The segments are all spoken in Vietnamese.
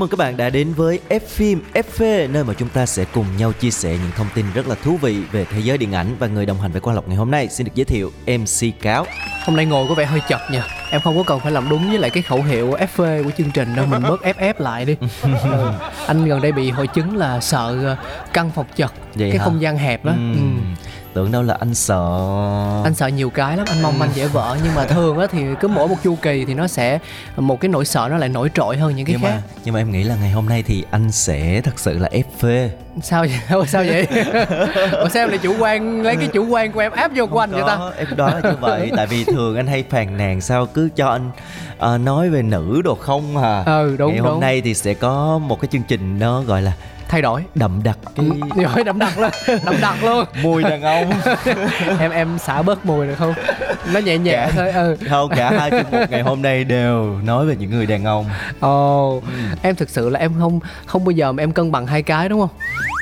Chào mừng các bạn đã đến với F phim FV nơi mà chúng ta sẽ cùng nhau chia sẻ những thông tin rất là thú vị về thế giới điện ảnh và người đồng hành với Quang Lộc ngày hôm nay xin được giới thiệu MC Cáo. Hôm nay ngồi có vẻ hơi chật nha Em không có cần phải làm đúng với lại cái khẩu hiệu FV của chương trình đâu Mình bớt FF lại đi ừ. Anh gần đây bị hội chứng là sợ căn phòng chật Vậy Cái hả? không gian hẹp đó Ừm, ừ. Tưởng đâu là anh sợ. Anh sợ nhiều cái lắm Anh mong anh dễ vỡ. Nhưng mà thường á thì cứ mỗi một chu kỳ Thì nó sẽ Một cái nỗi sợ nó lại nổi trội hơn những cái nhưng khác. mà nhưng mà em nghĩ là ngày hôm nay thì anh sẽ thật sự là FV Sao vậy? Ủa, sao vậy? Ủa sao em lại chủ quan Lấy cái chủ quan của em áp vô của anh vậy ta? Em là như vậy. Tại vì thường anh hay phàn nàn sao cứ cho anh ờ, nói về nữ đồ không hà Ừ đúng ngày đúng. hôm nay thì sẽ có một cái chương trình nó gọi là Thay đổi đậm đặc cái Rồi đậm đặc luôn Đậm đặc luôn mùi đàn ông Em em xả bớt mùi được không? Nó nhẹ nhẹ thôi ừ không cả hai chuyên mục ngày hôm nay đều nói về những người đàn ông Ồ, Ừ. em thực sự là em không không bao giờ mà em cân bằng hai cái đúng không?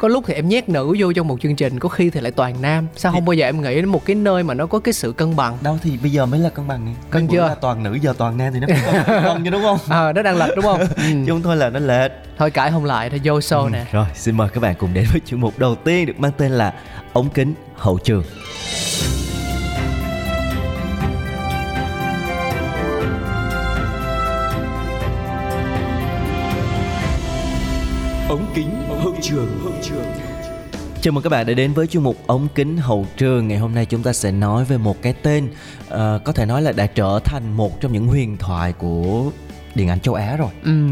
Có lúc thì em nhét nữ vô trong một chương trình, có khi thì lại toàn nam. Sao không bao giờ em nghĩ đến một cái nơi mà nó có cái sự cân bằng? đâu thì bây giờ mới là cân bằng Cân chưa? là toàn nữ giờ toàn nam thì nó cân bằng chứ đúng không Ờ, nó đang lệch đúng không? Ừ. chứ không thôi là nó lệch Thôi cãi không lại, thôi vô show nè. rồi xin mời các bạn cùng đến với chuyên mục đầu tiên được mang tên là ống kính hậu trường. Ống kính hậu trường hậu trường. Chào mừng các bạn đã đến với chuyên mục ống kính hậu trường. Ngày hôm nay chúng ta sẽ nói về một cái tên ờ, Có thể nói là đã trở thành một trong những huyền thoại của điện ảnh châu Á rồi Ừ.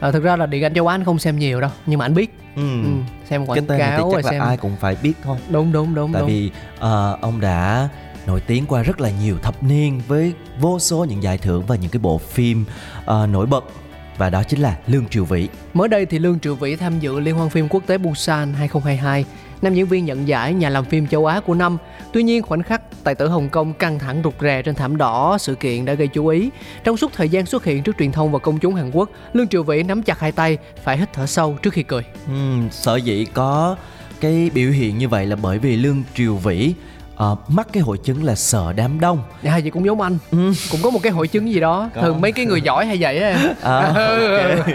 Ờ, thực ra là điện ảnh châu Á anh không xem nhiều đâu, nhưng mà anh biết. ừ. Ừ. Xem Cái quảng tên này thì cáo rồi chắc là xem. ai cũng phải biết thôi Đúng đúng đúng Tại đúng. vì ờ, ông đã nổi tiếng qua rất là nhiều thập niên Với vô số những giải thưởng và những cái bộ phim ờ, nổi bật Và đó chính là Lương Triều Vĩ Mới đây thì Lương Triệu Vĩ tham dự Liên hoan phim quốc tế Busan 2022. Nam diễn viên nhận giải nhà làm phim châu Á của năm. Tuy nhiên khoảnh khắc tài tử Hồng Kông căng thẳng rụt rè trên thảm đỏ sự kiện đã gây chú ý. Trong suốt thời gian xuất hiện trước truyền thông và công chúng Hàn Quốc, Lương Triệu Vĩ nắm chặt hai tay, phải hít thở sâu trước khi cười. Ừ, sở dĩ có cái biểu hiện như vậy là bởi vì Lương Triều Vĩ ờ, mắc cái hội chứng là sợ đám đông Hai chị cũng giống anh, cũng có một cái hội chứng gì đó. Có. Thường mấy cái người giỏi hay vậy. À, ok.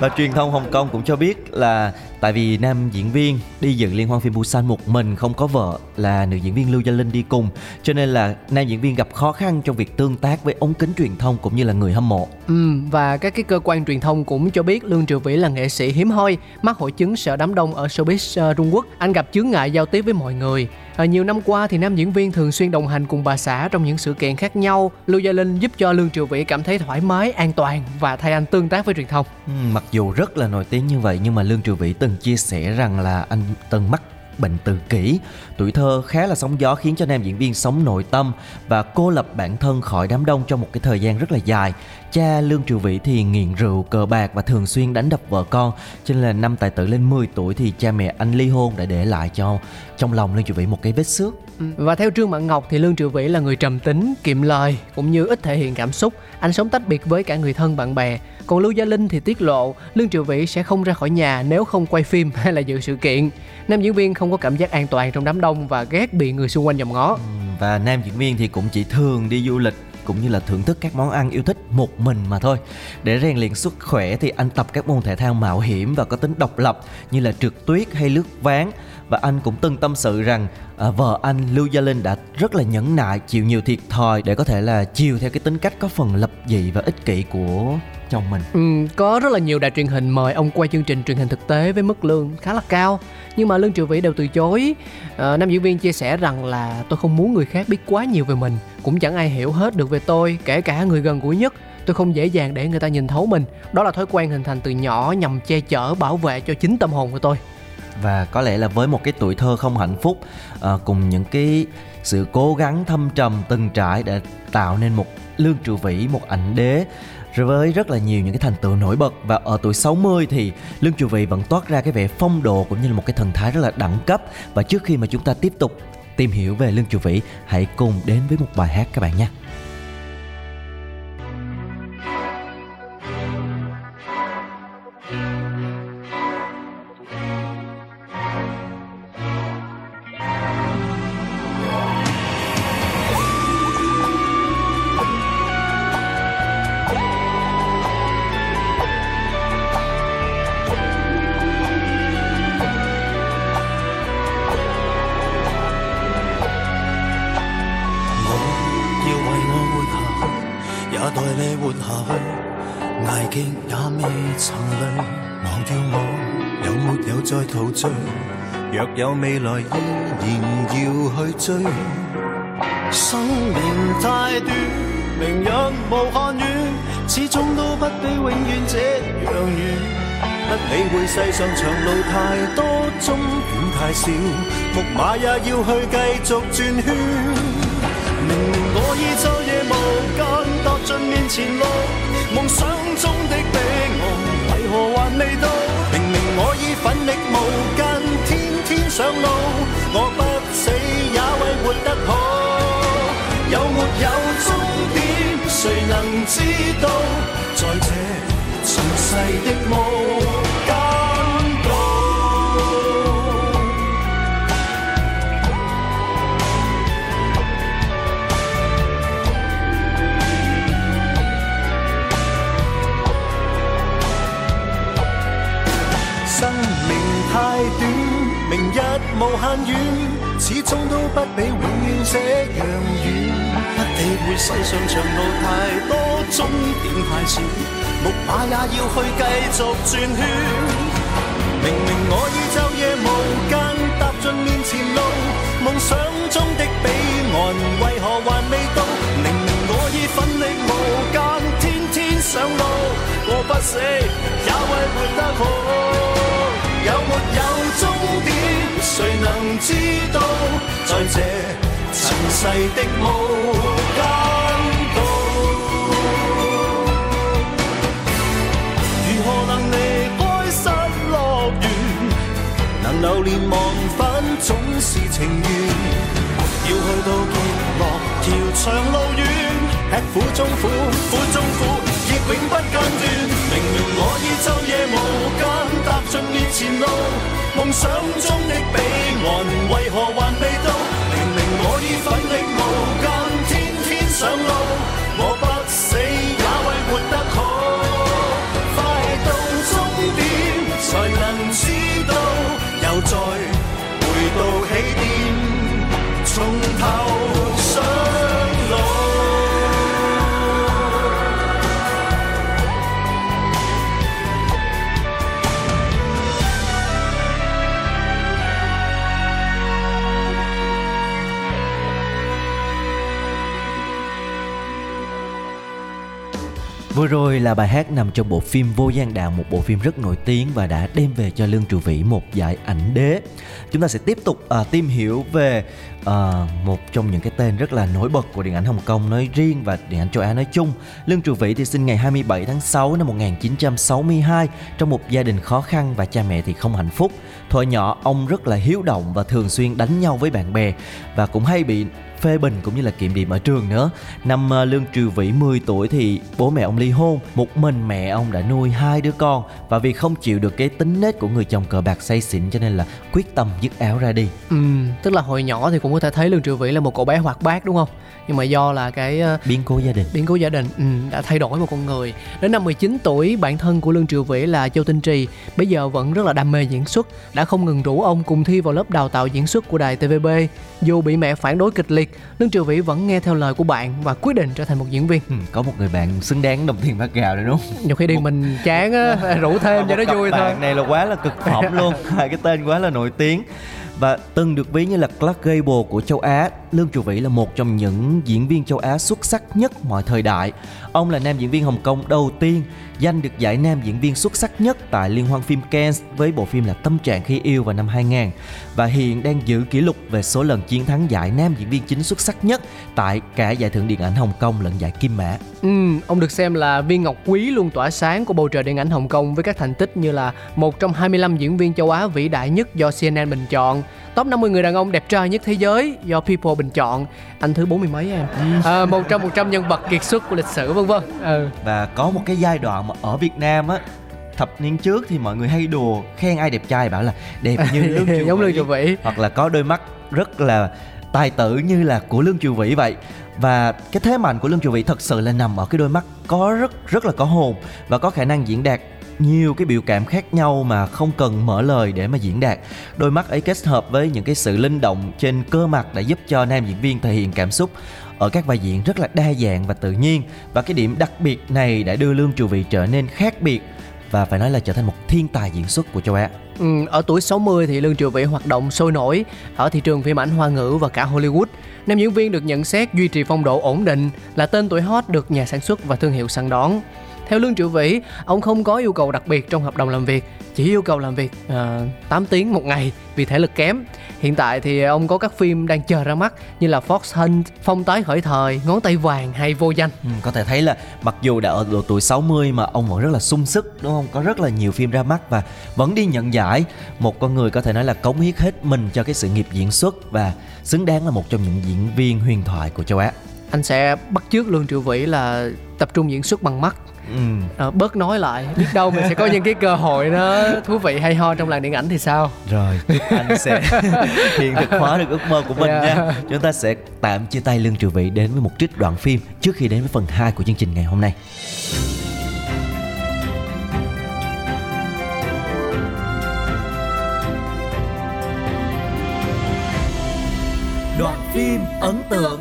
và truyền thông Hồng Kông cũng cho biết là tại vì nam diễn viên đi dự liên hoan phim Busan một mình không có vợ là nữ diễn viên Lưu Gia Linh đi cùng cho nên là nam diễn viên gặp khó khăn trong việc tương tác với ống kính truyền thông cũng như là người hâm mộ Ừ, và các cái cơ quan truyền thông cũng cho biết Lương Triệu Vĩ là nghệ sĩ hiếm hoi mắc hội chứng sợ đám đông ở showbiz ờ, Trung Quốc. Anh gặp chướng ngại giao tiếp với mọi người. À, nhiều năm qua thì nam diễn viên thường xuyên đồng hành cùng bà xã trong những sự kiện khác nhau. Lưu Gia Linh giúp cho Lương Triều Vĩ cảm thấy thoải mái, an toàn và thay anh tương tác với truyền thông. Ừ, mặc dù rất là nổi tiếng như vậy nhưng mà Lương Triều Vĩ từng chia sẻ rằng là anh từng mắc bệnh tự kỷ. Tuổi thơ khá là sóng gió khiến cho nam diễn viên sống nội tâm và cô lập bản thân khỏi đám đông trong một cái thời gian rất là dài. Cha lương triều vĩ thì nghiện rượu, cờ bạc và thường xuyên đánh đập vợ con. Cho nên là năm tài tử lên 10 tuổi thì cha mẹ anh ly hôn đã để lại cho, trong lòng lương triều vĩ một cái vết xước. Ừ. Và theo Trương Mạn Ngọc thì Lương Triệu Vĩ là người trầm tính, kiệm lời cũng như ít thể hiện cảm xúc. Anh sống tách biệt với cả người thân bạn bè. Còn Lưu Gia Linh thì tiết lộ Lương Triệu Vĩ sẽ không ra khỏi nhà nếu không quay phim hay là dự sự kiện. Nam diễn viên không có cảm giác an toàn trong đám đông và ghét bị người xung quanh dòm ngó. Ừ, và nam diễn viên thì cũng chỉ thường đi du lịch cũng như là thưởng thức các món ăn yêu thích một mình mà thôi. Để rèn luyện sức khỏe thì anh tập các môn thể thao mạo hiểm và có tính độc lập như là trượt tuyết hay lướt ván và anh cũng từng tâm sự rằng à, vợ anh Lưu Gia Linh đã rất là nhẫn nại chịu nhiều thiệt thòi để có thể là chiều theo cái tính cách có phần lập dị và ích kỷ của chồng mình. Ừ, có rất là nhiều đài truyền hình mời ông quay chương trình truyền hình thực tế với mức lương khá là cao. Nhưng mà lương triệu vĩ đều từ chối. À, nam diễn viên chia sẻ rằng là tôi không muốn người khác biết quá nhiều về mình cũng chẳng ai hiểu hết được về tôi kể cả người gần gũi nhất. Tôi không dễ dàng để người ta nhìn thấu mình. Đó là thói quen hình thành từ nhỏ nhằm che chở bảo vệ cho chính tâm hồn của tôi và có lẽ là với một cái tuổi thơ không hạnh phúc à, cùng những cái sự cố gắng thâm trầm từng trải để tạo nên một lương trừ vĩ một ảnh đế rồi với rất là nhiều những cái thành tựu nổi bật và ở tuổi 60 thì Lương Triều vị vẫn toát ra cái vẻ phong độ cũng như là một cái thần thái rất là đẳng cấp và trước khi mà chúng ta tiếp tục tìm hiểu về Lương Triều Vĩ hãy cùng đến với một bài hát các bạn nhé. 曾泪忘掉我有没有再陶醉若有未来依然要去追生命太短明日无限远始终都不比永远这样远。不理会世上长路太多终点太少木马也要去继续转圈。明明我已昼夜无间踏进面前路。梦想中的地何还未到？明明我已奋力无尽，天天。上路，我不死也为活得好。有没有终点？谁能知道？在这尘世的梦無限遠，始終都不比永遠這樣遠。不理會世上長路太多，終點太少，木馬也要去繼續轉圈。明明我已昼夜無間踏盡面前路，夢想中的彼岸為何還未到？明明我已奮力無間，天天上路，我不死也為活得好。世的無間道，如何能離開失樂園？能流連忘返總是情愿。要去到極樂，條長路遠，吃苦中苦，苦中苦。亦永不間斷。明明我已昼夜無間踏尽面前路，夢想中的彼岸為何還未到？我已奋力无间，天天上路，我不死也为活得好。快到终点才能知道，又再回到起点，从头 Vừa rồi là bài hát nằm trong bộ phim Vô Gian Đạo, một bộ phim rất nổi tiếng và đã đem về cho Lương Trụ Vĩ một giải ảnh đế. Chúng ta sẽ tiếp tục uh, tìm hiểu về uh, một trong những cái tên rất là nổi bật của điện ảnh Hồng Kông nói riêng và điện ảnh châu Á nói chung. Lương Trụ Vĩ thì sinh ngày 27 tháng 6 năm 1962 trong một gia đình khó khăn và cha mẹ thì không hạnh phúc. Thuở nhỏ ông rất là hiếu động và thường xuyên đánh nhau với bạn bè và cũng hay bị phê bình cũng như là kiểm điểm ở trường nữa. Năm uh, Lương Triều Vĩ 10 tuổi thì bố mẹ ông ly hôn, một mình mẹ ông đã nuôi hai đứa con và vì không chịu được cái tính nết của người chồng cờ bạc say xỉn cho nên là quyết tâm dứt áo ra đi. Ừ, tức là hồi nhỏ thì cũng có thể thấy Lương Triều Vĩ là một cậu bé hoạt bát đúng không? Nhưng mà do là cái uh, biến cố gia đình, biến cố gia đình ừ, đã thay đổi một con người. Đến năm 19 tuổi, bản thân của Lương Triều Vĩ là Châu Tinh Trì bây giờ vẫn rất là đam mê diễn xuất, đã không ngừng rủ ông cùng thi vào lớp đào tạo diễn xuất của đài TVB. Dù bị mẹ phản đối kịch liệt, Lương Triều Vĩ vẫn nghe theo lời của bạn và quyết định trở thành một diễn viên. Ừ, có một người bạn xứng đáng đồng tiền bát gạo này đúng không? Nhiều khi đi mình chán á, rủ thêm cho nó vui thôi. Bạn này là quá là cực phẩm luôn, hai cái tên quá là nổi tiếng và từng được ví như là Clark Gable của châu Á. Lương Trụ Vĩ là một trong những diễn viên châu Á xuất sắc nhất mọi thời đại. Ông là nam diễn viên Hồng Kông đầu tiên giành được giải nam diễn viên xuất sắc nhất tại Liên hoan phim Cannes với bộ phim là Tâm trạng khi yêu vào năm 2000 và hiện đang giữ kỷ lục về số lần chiến thắng giải nam diễn viên chính xuất sắc nhất tại cả giải thưởng điện ảnh Hồng Kông lẫn giải Kim Mã. Ừ, ông được xem là viên ngọc quý luôn tỏa sáng của bầu trời điện ảnh Hồng Kông với các thành tích như là một trong 25 diễn viên châu Á vĩ đại nhất do CNN bình chọn, top 50 người đàn ông đẹp trai nhất thế giới do People bình chọn, anh thứ bốn mươi mấy em, à, một trong 100 nhân vật kiệt xuất của lịch sử vân vân. Ừ. Và có một cái giai đoạn mà ở Việt Nam á thập niên trước thì mọi người hay đùa khen ai đẹp trai bảo là đẹp như lương triều giống lương triều vĩ. Hoặc là có đôi mắt rất là tài tử như là của lương triều vĩ vậy. Và cái thế mạnh của lương triều vĩ thật sự là nằm ở cái đôi mắt có rất rất là có hồn và có khả năng diễn đạt nhiều cái biểu cảm khác nhau mà không cần mở lời để mà diễn đạt đôi mắt ấy kết hợp với những cái sự linh động trên cơ mặt đã giúp cho nam diễn viên thể hiện cảm xúc ở các vai diễn rất là đa dạng và tự nhiên và cái điểm đặc biệt này đã đưa lương triều vị trở nên khác biệt và phải nói là trở thành một thiên tài diễn xuất của châu Á. Ừ, ở tuổi 60 thì Lương triệu Vĩ hoạt động sôi nổi ở thị trường phim ảnh hoa ngữ và cả Hollywood. Nam diễn viên được nhận xét duy trì phong độ ổn định, là tên tuổi hot được nhà sản xuất và thương hiệu săn đón. Theo Lương Triệu Vĩ, ông không có yêu cầu đặc biệt trong hợp đồng làm việc, chỉ yêu cầu làm việc uh, ờ, 8 tiếng một ngày vì thể lực kém. Hiện tại thì ông có các phim đang chờ ra mắt như là Fox Hunt, Phong tái khởi thời, Ngón tay vàng hay Vô danh. Ừ, có thể thấy là mặc dù đã ở độ tuổi 60 mà ông vẫn rất là sung sức đúng không? Có rất là nhiều phim ra mắt và vẫn đi nhận giải. Một con người có thể nói là cống hiến hết mình cho cái sự nghiệp diễn xuất và xứng đáng là một trong những diễn viên huyền thoại của châu Á anh sẽ bắt chước lương triệu vĩ là tập trung diễn xuất bằng mắt ừ. à, bớt nói lại biết đâu mình sẽ có những cái cơ hội nó thú vị hay ho trong làng điện ảnh thì sao? Rồi anh sẽ hiện thực hóa được ước mơ của mình yeah. nha chúng ta sẽ tạm chia tay lương triệu vĩ đến với một trích đoạn phim trước khi đến với phần 2 của chương trình ngày hôm nay. Đoạn phim ấn tượng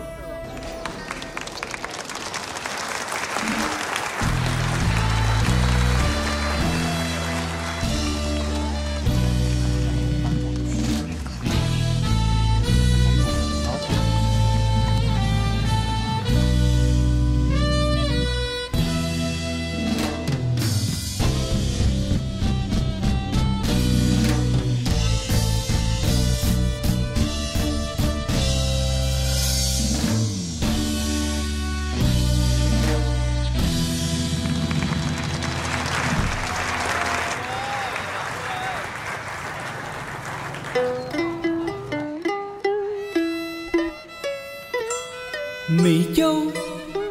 Châu,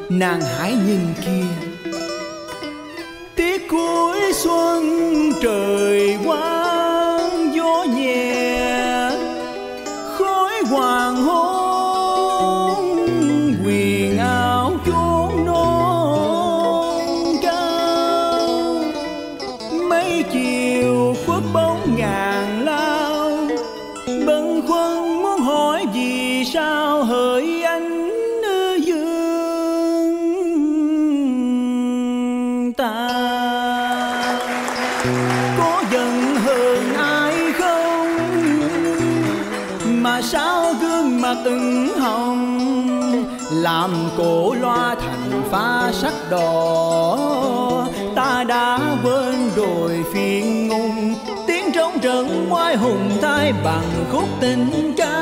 nàng hãy nhìn kia. Tiết cuối xuân trời quang gió nhẹ, khói hoàng hôn làm cổ loa thành pha sắc đỏ. Ta đã quên đồi phiền ngùng tiếng trống trận oai hùng tai bằng khúc tình ca.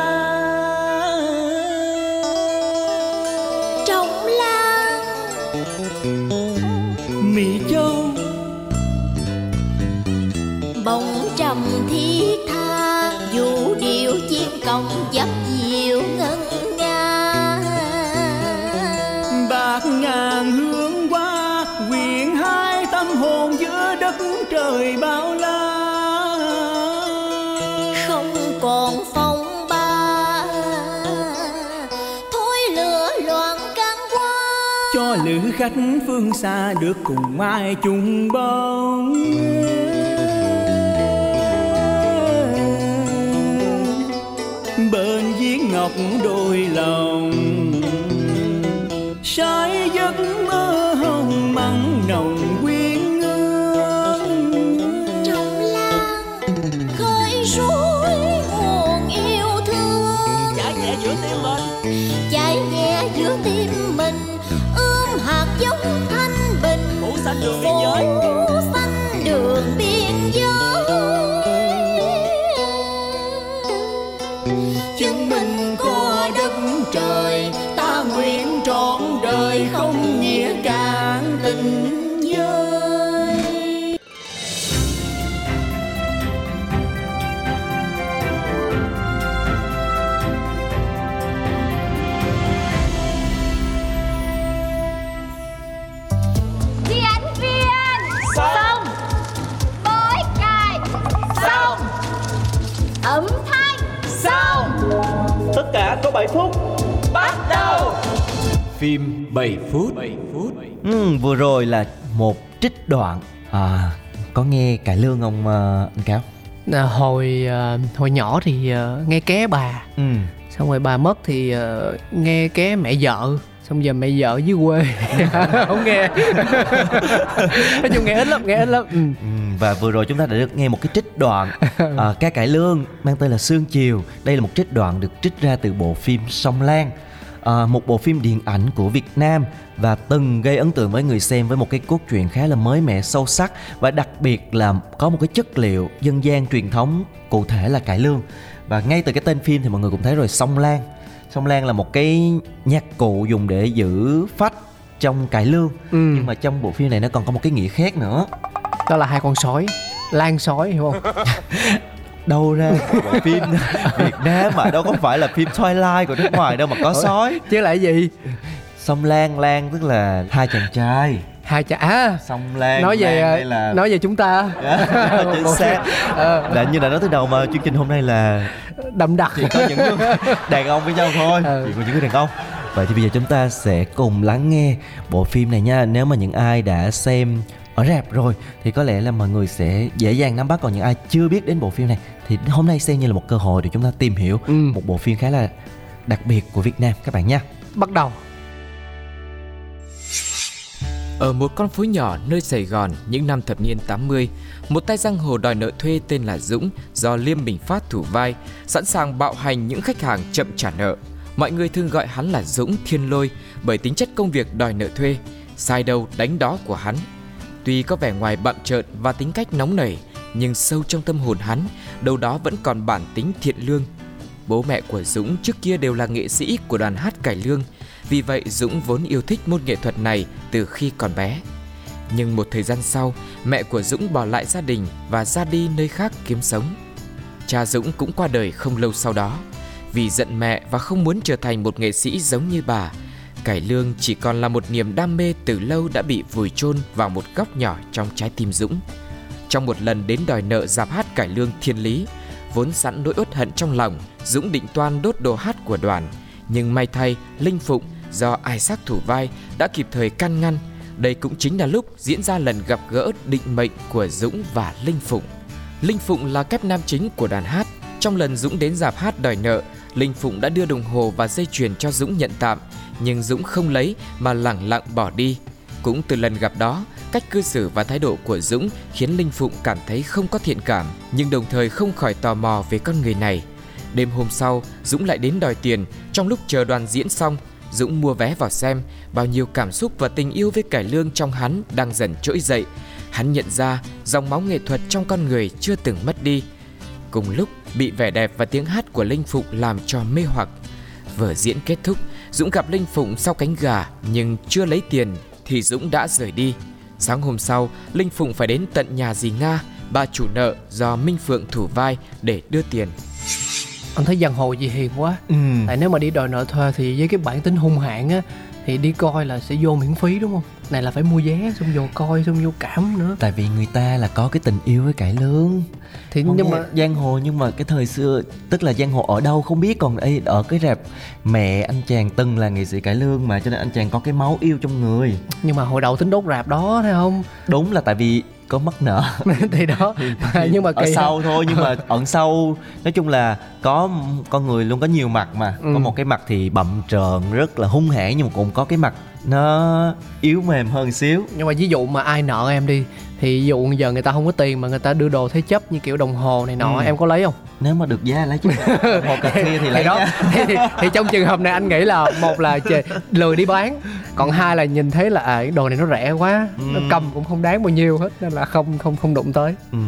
Trong lan mỹ châu. Bóng trầm thiết tha dù điệu chiên công dấp diệu khách phương xa được cùng ai chung bóng. Ngọc đôi lòng say xanh đường biên 7 phút. Bắt đầu. Phim 7 phút. 7 phút Ừ, vừa rồi là một trích đoạn. À, có nghe cải lương không ờ, anh cáo? À, hồi à, hồi nhỏ thì à, nghe ké bà. Ừ. Xong rồi bà mất thì ờ, nghe ké mẹ vợ. Xong giờ mẹ vợ dưới quê. Không nghe. Nói chung nghe ít lắm nghe ít lắm. Ừ. Ừ, và vừa rồi chúng ta đã được nghe một cái trích đoạn à, ca cải lương mang tên là Sương Chiều. Đây là một trích đoạn được trích ra từ bộ phim Sông Lan. À, một bộ phim điện ảnh của Việt Nam và từng gây ấn tượng với người xem với một cái cốt truyện khá là mới mẻ sâu sắc và đặc biệt là có một cái chất liệu dân gian truyền thống cụ thể là cải lương và ngay từ cái tên phim thì mọi người cũng thấy rồi sông lan sông lan là một cái nhạc cụ dùng để giữ phách trong cải lương Ừ. nhưng mà trong bộ phim này nó còn có một cái nghĩa khác nữa đó là hai con sói. Lan sói hiểu không? Đâu ra? Phim Việt Nam mà đâu có phải là phim Twilight của nước ngoài đâu mà có sói. Chứ là cái gì? Sông Lan Lan tức là hai chàng trai. Hai chả à, sông Lan nói về Lan đây là nói về chúng ta. Chính Một xác. Là như đã nói từ đầu mà chương trình hôm nay là đậm đặc. chỉ có những đàn ông với nhau thôi Ừ. chỉ có những đàn ông. Vậy thì bây giờ chúng ta sẽ cùng lắng nghe bộ phim này nha nếu mà những ai đã xem ở rạp rồi thì có lẽ là mọi người sẽ dễ dàng nắm bắt còn những ai chưa biết đến bộ phim này thì hôm nay xem như là một cơ hội để chúng ta tìm hiểu Ừ. một bộ phim khá là đặc biệt của Việt Nam các bạn nha bắt đầu Ở một con phố nhỏ nơi Sài Gòn những năm thập niên 80, một tay giang hồ đòi nợ thuê tên là Dũng do Liêm Bình Phát thủ vai, sẵn sàng bạo hành những khách hàng chậm trả nợ. Mọi người thường gọi hắn là Dũng Thiên Lôi bởi tính chất công việc đòi nợ thuê, sai đâu đánh đó của hắn. Tuy có vẻ ngoài bậm trợn và tính cách nóng nảy, nhưng sâu trong tâm hồn hắn, đâu đó vẫn còn bản tính thiện lương. Bố mẹ của Dũng trước kia đều là nghệ sĩ của đoàn hát cải lương, vì vậy Dũng vốn yêu thích môn nghệ thuật này từ khi còn bé. Nhưng một thời gian sau, mẹ của Dũng bỏ lại gia đình và ra đi nơi khác kiếm sống. Cha Dũng cũng qua đời không lâu sau đó. Vì giận mẹ và không muốn trở thành một nghệ sĩ giống như bà, cải lương chỉ còn là một niềm đam mê từ lâu đã bị vùi chôn vào một góc nhỏ trong trái tim Dũng. Trong một lần đến đòi nợ dạp hát cải lương thiên lý, vốn sẵn nỗi uất hận trong lòng, Dũng định toan đốt đồ hát của đoàn. Nhưng may thay, Linh Phụng do ai sắc thủ vai đã kịp thời can ngăn. Đây cũng chính là lúc diễn ra lần gặp gỡ định mệnh của Dũng và Linh Phụng. Linh Phụng là kép nam chính của đoàn hát. Trong lần Dũng đến dạp hát đòi nợ, Linh Phụng đã đưa đồng hồ và dây chuyền cho Dũng nhận tạm, nhưng Dũng không lấy mà lẳng lặng bỏ đi. Cũng từ lần gặp đó, cách cư xử và thái độ của Dũng khiến Linh Phụng cảm thấy không có thiện cảm, nhưng đồng thời không khỏi tò mò về con người này. Đêm hôm sau, Dũng lại đến đòi tiền. Trong lúc chờ đoàn diễn xong, Dũng mua vé vào xem. Bao nhiêu cảm xúc và tình yêu với cải lương trong hắn đang dần trỗi dậy. Hắn nhận ra dòng máu nghệ thuật trong con người chưa từng mất đi. Cùng lúc bị vẻ đẹp và tiếng hát của Linh Phụng làm cho mê hoặc. Vở diễn kết thúc, Dũng gặp Linh Phụng sau cánh gà nhưng chưa lấy tiền thì Dũng đã rời đi. Sáng hôm sau, Linh Phụng phải đến tận nhà dì Nga, bà chủ nợ do Minh Phượng thủ vai để đưa tiền. anh thấy giang hồ gì hiền quá ừ. tại nếu mà đi đòi nợ thuê thì với cái bản tính hung hãn á thì đi coi là sẽ vô miễn phí đúng không? Này là phải mua vé xong vô coi xong vô cảm nữa. Tại vì người ta là có cái tình yêu với cải lương. Thì Không nhưng mà giang hồ nhưng mà cái thời xưa tức là giang hồ ở đâu không biết còn đây ở cái rạp mẹ anh chàng từng là nghệ sĩ cải lương mà cho nên anh chàng có cái máu yêu trong người. Nhưng mà hồi đầu tính đốt rạp đó thấy không? Đúng là tại vì có mắc nợ. Thì đó. Nhưng mà ở kỳ sau thôi nhưng mà ẩn sâu nói chung là có con người luôn có nhiều mặt mà. Ừ. có một cái mặt thì bậm trợn rất là hung hãn nhưng mà cũng có cái mặt nó yếu mềm hơn xíu. Nhưng mà ví dụ mà ai nợ em đi thì ví dụ giờ người ta không có tiền mà người ta đưa đồ thế chấp như kiểu đồng hồ này nọ Ừ. em có lấy không? Nếu mà được giá lấy chứ. Một cà phê thì lấy thì đó thì, thì, thì trong trường hợp này anh nghĩ là một là chè- lười đi bán còn hai là nhìn thấy là à đồ này nó rẻ quá nó Ừ. cầm cũng không đáng bao nhiêu hết nên là không không không đụng tới. Ừ,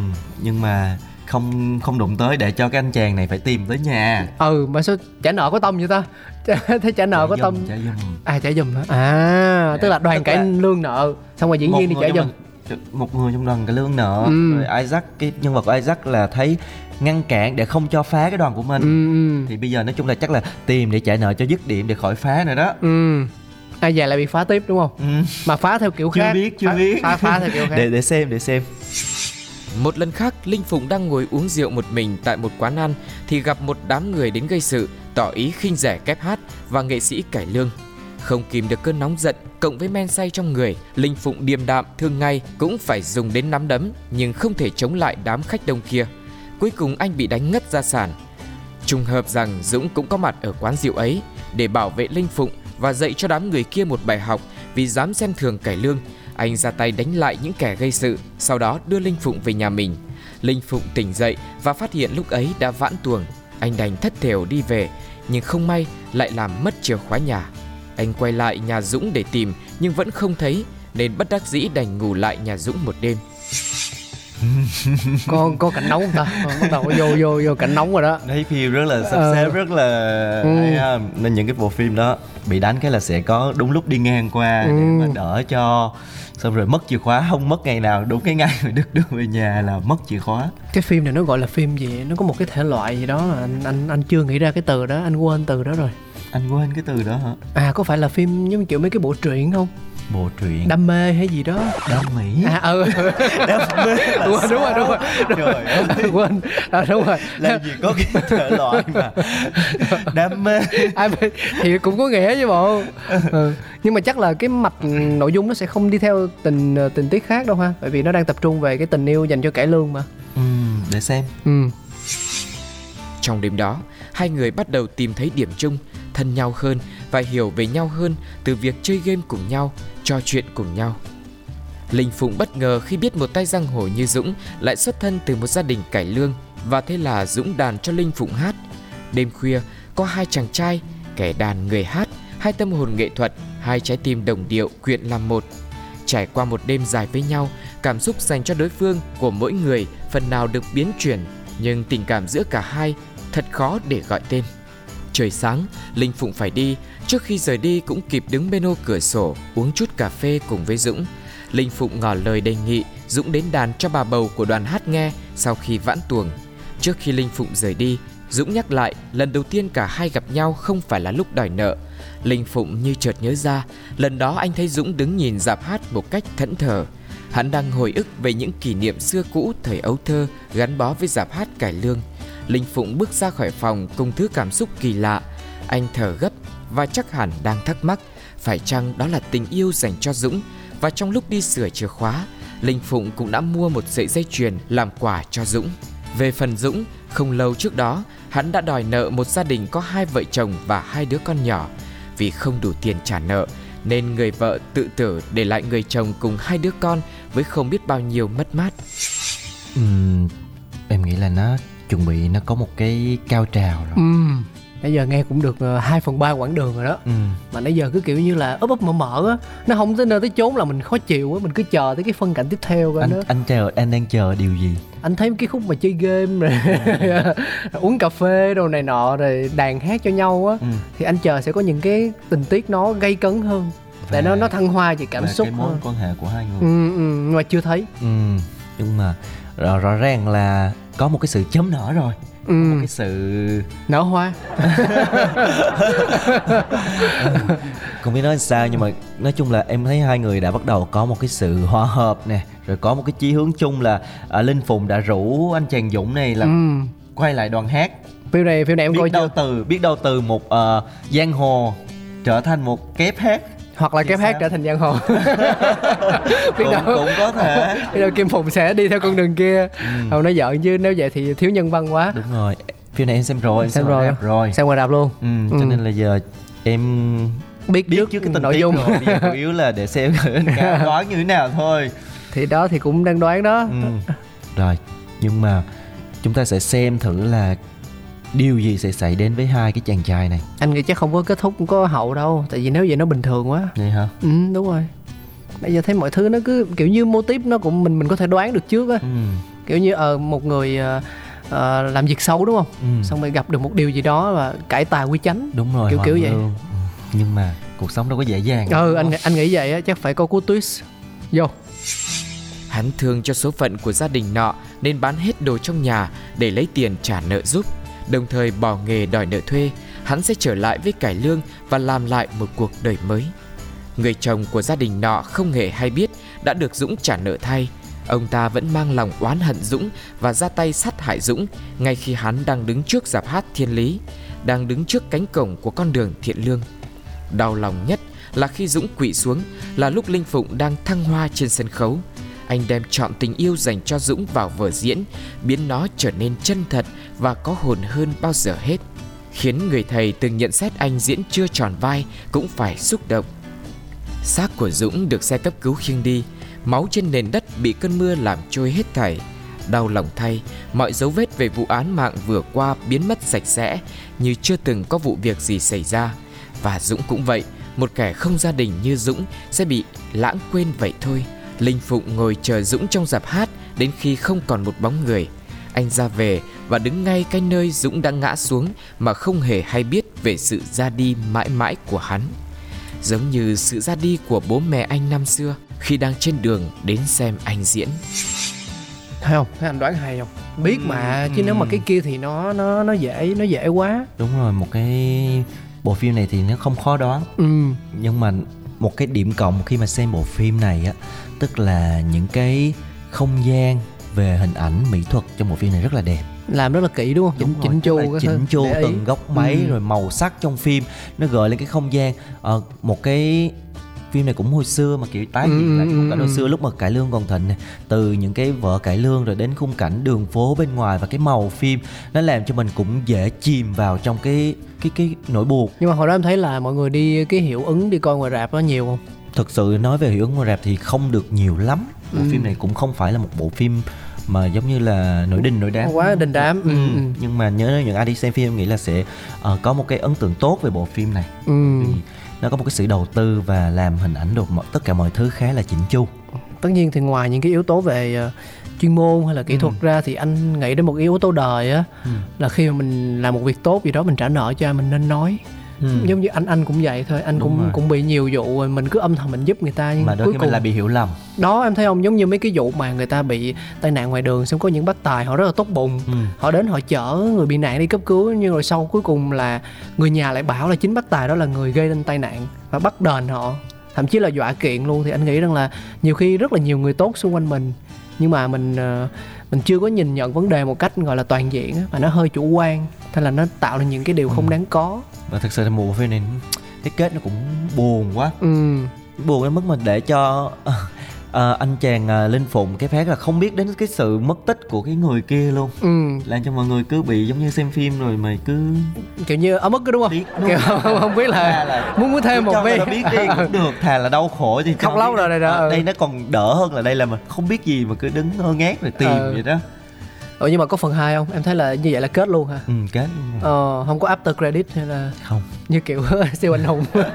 nhưng mà không không đụng tới để cho cái anh chàng này phải tìm tới nhà. Ừ mà sao trả nợ có tâm vậy ta? Thấy trả nợ có Trả tâm giùm, trả giùm. à trả giùm hả? À tức là đoàn cải là- lương nợ xong rồi diễn Một viên đi trả đoàn- một người trong đoàn cái lương nợ. Ừ. rồi Isaac cái nhân vật của Isaac là thấy ngăn cản để không cho phá cái đoàn của mình. Ừ ừ. Thì bây giờ nói chung là chắc là tìm để trả nợ cho dứt điểm để khỏi phá nữa đó. Ừ. Ai về lại bị phá tiếp đúng không? Ừ. mà phá theo kiểu chưa khác. biết chưa phá, biết. phá, phá theo kiểu khác. để để xem để xem một lần khác, Linh Phụng đang ngồi uống rượu một mình tại một quán ăn thì gặp một đám người đến gây sự, tỏ ý khinh rẻ kép hát và nghệ sĩ cải lương. Không kìm được cơn nóng giận cộng với men say trong người, Linh Phụng điềm đạm thường ngày cũng phải dùng đến nắm đấm nhưng không thể chống lại đám khách đông kia. Cuối cùng anh bị đánh ngất ra sàn. Trùng hợp rằng Dũng cũng có mặt ở quán rượu ấy để bảo vệ Linh Phụng và dạy cho đám người kia một bài học vì dám xem thường cải lương. Anh ra tay đánh lại những kẻ gây sự, sau đó đưa Linh Phụng về nhà mình. Linh Phụng tỉnh dậy và phát hiện lúc ấy đã vãn tuồng. Anh đành thất thểu đi về, nhưng không may lại làm mất chìa khóa nhà. Anh quay lại nhà Dũng để tìm nhưng vẫn không thấy nên bất đắc dĩ đành ngủ lại nhà Dũng một đêm. có có cảnh nóng không ta Ờ, bắt đầu vô vô vô cảnh nóng rồi đó thấy phim rất là sắp Ờ. xếp rất là Ừ. hay ha. nên những cái bộ phim đó bị đánh cái là sẽ có đúng lúc đi ngang qua Ừ. để mà đỡ cho xong rồi mất chìa khóa không mất ngày nào đúng cái ngày mà được đưa về nhà là mất chìa khóa. Cái phim này nó gọi là phim gì? Nó có một cái thể loại gì đó mà anh anh anh chưa nghĩ ra cái từ đó anh quên từ đó rồi. Anh quên cái từ đó hả? À có phải là phim giống như kiểu mấy cái bộ truyện không bộ truyện. Đam mê hay gì đó. Đam mỹ à ừ. Đam mê là đúng rồi đúng rồi đúng rồi. trời ơi. Quên. À, đúng rồi. Làm gì có cái thể loại mà. Đam mê. Biết thì cũng có nghĩa chứ bộ. Ừ. nhưng mà chắc là cái mạch nội dung nó sẽ không đi theo tình ờ, tình tiết khác đâu ha. Bởi vì nó đang tập trung về cái tình yêu dành cho cải lương mà. Ừ, để xem. Ừ. Trong đêm đó, hai người bắt đầu tìm thấy điểm chung, thân nhau hơn và hiểu về nhau hơn từ việc chơi game cùng nhau, trò chuyện cùng nhau. Linh Phụng bất ngờ khi biết một tay giang hồ như Dũng lại xuất thân từ một gia đình cải lương và thế là Dũng đàn cho Linh Phụng hát. Đêm khuya, có hai chàng trai, kẻ đàn người hát, hai tâm hồn nghệ thuật, hai trái tim đồng điệu quyện làm một. Trải qua một đêm dài với nhau, cảm xúc dành cho đối phương của mỗi người phần nào được biến chuyển, nhưng tình cảm giữa cả hai thật khó để gọi tên. Trời sáng, Linh Phụng phải đi, trước khi rời đi cũng kịp đứng bên ô cửa sổ uống chút cà phê cùng với Dũng. Linh Phụng ngỏ lời đề nghị Dũng đến đàn cho bà bầu của đoàn hát nghe sau khi vãn tuồng. Trước khi Linh Phụng rời đi, Dũng nhắc lại lần đầu tiên cả hai gặp nhau không phải là lúc đòi nợ. Linh Phụng như chợt nhớ ra, lần đó anh thấy Dũng đứng nhìn dạp hát một cách thẫn thờ. Hắn đang hồi ức về những kỷ niệm xưa cũ thời ấu thơ gắn bó với dạp hát cải lương. Linh Phụng bước ra khỏi phòng cùng thứ cảm xúc kỳ lạ. Anh thở gấp và chắc hẳn đang thắc mắc phải chăng đó là tình yêu dành cho Dũng và trong lúc đi sửa chìa khóa, Linh Phụng cũng đã mua một sợi dây chuyền làm quà cho Dũng. Về phần Dũng, không lâu trước đó, hắn đã đòi nợ một gia đình có hai vợ chồng và hai đứa con nhỏ. Vì không đủ tiền trả nợ, nên người vợ tự tử để lại người chồng cùng hai đứa con với không biết bao nhiêu mất mát. Ừm, em nghĩ là nó chuẩn bị nó có một cái cao trào rồi. Ừ. Nãy giờ nghe cũng được 2 phần ba quãng đường rồi đó. Ừ. mà nãy giờ cứ kiểu như là ấp ấp mở mở á nó không tới nơi tới chốn là mình khó chịu á mình cứ chờ tới cái phân cảnh tiếp theo coi anh anh chờ anh đang chờ điều gì? Anh thấy cái khúc mà chơi game rồi uống cà phê đồ này nọ rồi đàn hát cho nhau á ừ. thì anh chờ sẽ có những cái tình tiết nó gây cấn hơn để Và- nó nó thăng hoa về cảm và xúc cái mối hơn. quan hệ của hai người. Ừ, ừ, nhưng mà chưa thấy. Ừ. nhưng mà rõ, rõ ràng là có một cái sự chấm nở rồi. Ừ, một cái sự nở hoa. Không biết nói sao nhưng mà nói chung là em thấy hai người đã bắt đầu có một cái sự hòa hợp nè rồi có một cái chí hướng chung là à, linh phùng đã rủ anh chàng dũng này là ừ. quay lại đoàn hát. Phim này phim này em biết coi đâu chưa? từ biết đâu từ một ờ, giang hồ trở thành một kép hát hoặc là kép hát trở thành giang hồ. Biết đâu. cũng có thể. Biết đâu kim phùng sẽ đi theo con đường kia. Ừ. không nói giỡn chứ nếu vậy thì thiếu nhân văn quá. Đúng rồi. Phim này em xem rồi em xem xem rồi rap rồi. Xem ngoài rạp luôn. Ừ, Ừ. cho nên là giờ em biết, biết trước, trước cái tình nội dung. rồi. Bây giờ chủ yếu là để xem đoán như thế nào thôi. Thì đó thì cũng đang đoán đó. Ừ. rồi nhưng mà chúng ta sẽ xem thử là điều gì sẽ xảy đến với hai cái chàng trai này? Anh nghĩ chắc không có kết thúc không có hậu đâu. Tại vì nếu vậy nó bình thường quá. Vậy hả? Ừ đúng rồi. Bây giờ thấy mọi thứ nó cứ kiểu như mô típ nó cũng mình mình có thể đoán được trước á. Ừ. kiểu như ờ một người ờ, ờ, làm việc xấu đúng không? Ừ. xong rồi gặp được một điều gì đó và cải tà quy chánh. Đúng rồi Kiểu- kiểu vậy. Ừ. nhưng mà cuộc sống đâu có dễ dàng. Ừ anh nghĩ- anh nghĩ vậy á chắc phải có cú twist. Vô. Hắn thương cho số phận của gia đình nọ nên bán hết đồ trong nhà để lấy tiền trả nợ giúp. Đồng thời bỏ nghề đòi nợ thuê, hắn sẽ trở lại với cải lương và làm lại một cuộc đời mới. Người chồng của gia đình nọ không hề hay biết đã được Dũng trả nợ thay. Ông ta vẫn mang lòng oán hận Dũng và ra tay sát hại Dũng ngay khi hắn đang đứng trước giạp hát thiên lý, đang đứng trước cánh cổng của con đường thiện lương. Đau lòng nhất là khi Dũng quỵ xuống là lúc Linh Phụng đang thăng hoa trên sân khấu. Anh đem chọn tình yêu dành cho Dũng vào vở diễn, biến nó trở nên chân thật và có hồn hơn bao giờ hết. Khiến người thầy từng nhận xét anh diễn chưa tròn vai cũng phải xúc động. Xác của Dũng được xe cấp cứu khiêng đi, máu trên nền đất bị cơn mưa làm trôi hết thảy. Đau lòng thay, mọi dấu vết về vụ án mạng vừa qua biến mất sạch sẽ như chưa từng có vụ việc gì xảy ra. Và Dũng cũng vậy, một kẻ không gia đình như Dũng sẽ bị lãng quên vậy thôi. Linh Phụng ngồi chờ Dũng trong dạp hát đến khi không còn một bóng người. Anh ra về và đứng ngay cái nơi Dũng đã ngã xuống mà không hề hay biết về sự ra đi mãi mãi của hắn. Giống như sự ra đi của bố mẹ anh năm xưa khi đang trên đường đến xem anh diễn. thấy không thấy anh đoán hay không biết mà chứ nếu mà cái kia thì nó nó nó dễ nó dễ quá đúng rồi một cái bộ phim này thì nó không khó đoán ừ nhưng mà một cái điểm cộng khi mà xem bộ phim này á tức là những cái không gian về hình ảnh mỹ thuật trong bộ phim này rất là đẹp làm rất là kỹ đúng không Đúng chỉnh, chu chỉnh chu ý. từng góc máy Ừ. rồi màu sắc trong phim nó gợi lên cái không gian Ờ, một cái phim này cũng hồi xưa mà kiểu tái Ừ, hiện lại ừ, cái khung cảnh ừ, hồi ừ. xưa lúc mà cải lương còn thịnh này từ những cái vở cải lương rồi đến khung cảnh đường phố bên ngoài và cái màu phim nó làm cho mình cũng dễ chìm vào trong cái cái cái nỗi buồn nhưng mà hồi đó em thấy là mọi người đi cái hiệu ứng đi coi ngoài rạp nó nhiều không thực sự nói về hiệu ứng ngoài rạp thì không được nhiều lắm bộ Ừ. phim này cũng không phải là một bộ phim mà giống như là nổi đình nổi đám quá đình đám ừ, Ừ. ừ. nhưng mà nhớ những ai đi xem phim nghĩ là sẽ ờ, có một cái ấn tượng tốt về bộ phim này ừ. nó có một cái sự đầu tư và làm hình ảnh được mọi, tất cả mọi thứ khá là chỉnh chu tất nhiên thì ngoài những cái yếu tố về ờ, chuyên môn hay là kỹ thuật ra thì anh nghĩ đến một yếu tố đời á Ừ. là khi mà mình làm một việc tốt gì đó mình trả nợ cho ai mình nên nói giống như anh anh cũng vậy thôi anh Đúng cũng rồi. cũng bị nhiều vụ rồi mình cứ âm thầm mình giúp người ta nhưng mà đôi cuối khi cùng. mình lại bị hiểu lầm. Đó em thấy không? Giống như mấy cái vụ mà người ta bị tai nạn ngoài đường xong có những bác tài họ rất là tốt bụng. Ừ. họ đến họ chở người bị nạn đi cấp cứu nhưng rồi sau cuối cùng là người nhà lại bảo là chính bác tài đó là người gây nên tai nạn và bắt đền họ. Thậm chí là dọa kiện luôn thì anh nghĩ rằng là nhiều khi rất là nhiều người tốt xung quanh mình. Nhưng mà mình ờ, mình chưa có nhìn nhận vấn đề một cách gọi là toàn diện mà nó hơi chủ quan thế là nó tạo ra những cái điều không Ừ. đáng có. Và thực sự là bộ phim này cái kết nó cũng buồn quá. Ừ. Buồn đến mức mà để cho ờ, anh chàng ờ, linh phụng cái phát là không biết đến cái sự mất tích của cái người kia luôn. Ừ. Làm cho mọi người cứ bị giống như xem phim rồi mà cứ kiểu như ở cái đúng không? Biết, đúng kiểu không, không biết Thà là là muốn muốn thêm một ta biết đi cũng được. Thà là đau khổ thì Khóc lâu biết rồi này đó, ừ. đây nó còn đỡ hơn là đây là mình không biết gì mà cứ đứng ngơ ngác rồi tìm Ừ. vậy đó ừ, nhưng mà có phần 2 không em thấy là như vậy là kết luôn hả ừ kết luôn ờ không có after credit hay là không như kiểu siêu anh hùng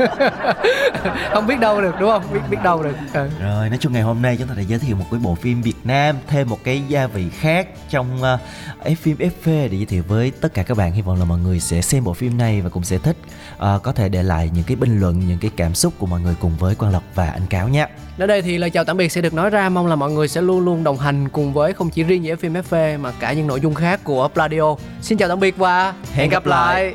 không biết đâu được đúng không biết biết đâu được ừ. Rồi, nói chung ngày hôm nay chúng ta đã giới thiệu một cái bộ phim Việt Nam thêm một cái gia vị khác trong uh, F phim FV để giới thiệu với tất cả các bạn. Hy vọng là mọi người sẽ xem bộ phim này và cũng sẽ thích. Ờ, có thể để lại những cái bình luận, những cái cảm xúc của mọi người cùng với Quang Lộc và anh Cáo nhé. Đến đây thì lời chào tạm biệt sẽ được nói ra Mong là mọi người sẽ luôn luôn đồng hành cùng với không chỉ riêng về phim FV Mà cả những nội dung khác của Pladio. Xin chào tạm biệt và hẹn, gặp, lại.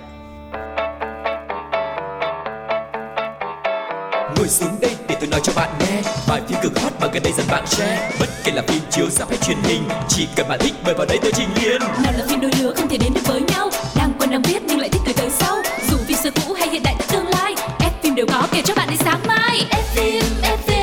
Ngồi xuống đây để tôi nói cho bạn nghe. Bài phim cực hot mà gần đây dần bạn share. Bất kể là phim chiếu sắp hay truyền hình Chỉ cần bạn thích mời vào đây tôi trình liền Nào là phim đôi lứa không thể đến được với nhau. Đang quen đang biết nhưng lại thích từ tới sau. Dù phim xưa cũ hay hiện đại tương lai F phim đều có kể cho bạn đi sáng mai. F phim, F phim.